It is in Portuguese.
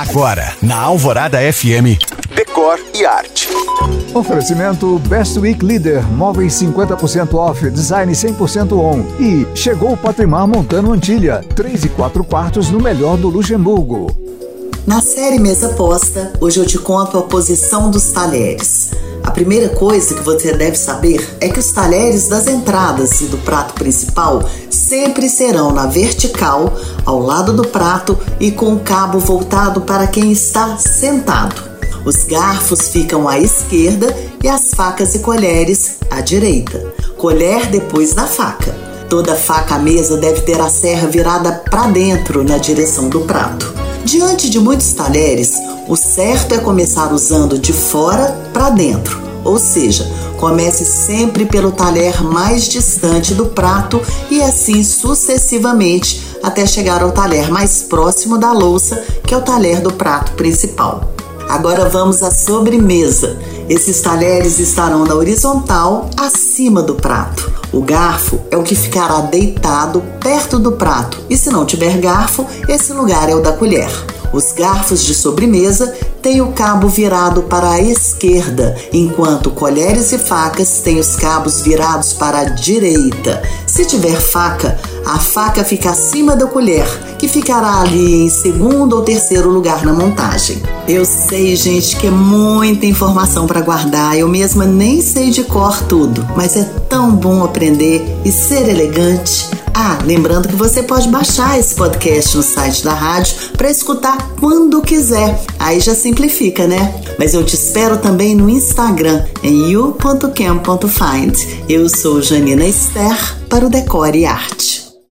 Agora, na Alvorada FM, Decor e Arte. Oferecimento Best Week Leader, móveis 50% off, design 100% on. E chegou o Patrimar Montano Antilha, 3 e 4 quartos no melhor do Luxemburgo. Na série Mesa Posta, hoje eu te conto a posição dos talheres. A primeira coisa que você deve saber é que os talheres das entradas e do prato principal sempre serão na vertical, ao lado do prato e com o cabo voltado para quem está sentado. Os garfos ficam à esquerda e as facas e colheres à direita. Colher depois da faca. Toda faca à mesa deve ter a serra virada para dentro na direção do prato. Diante de muitos talheres, o certo é começar usando de fora para dentro, ou seja, comece sempre pelo talher mais distante do prato e assim sucessivamente até chegar ao talher mais próximo da louça, que é o talher do prato principal. Agora vamos à sobremesa. Esses talheres estarão na horizontal acima do prato. O garfo é o que ficará deitado perto do prato, e se não tiver garfo, esse lugar é o da colher. Os garfos de sobremesa têm o cabo virado para a esquerda, enquanto colheres e facas têm os cabos virados para a direita. Se tiver faca, a faca fica acima da colher, que ficará ali em segundo ou terceiro lugar na montagem. Eu sei, gente, que é muita informação para guardar. Eu mesma nem sei de cor tudo, mas é tão bom aprender e ser elegante. Ah, lembrando que você pode baixar esse podcast no site da rádio para escutar quando quiser. Aí já simplifica, né? Mas eu te espero também no Instagram, em you.cam.find. Eu sou Janina Esther para o Decore e Arte.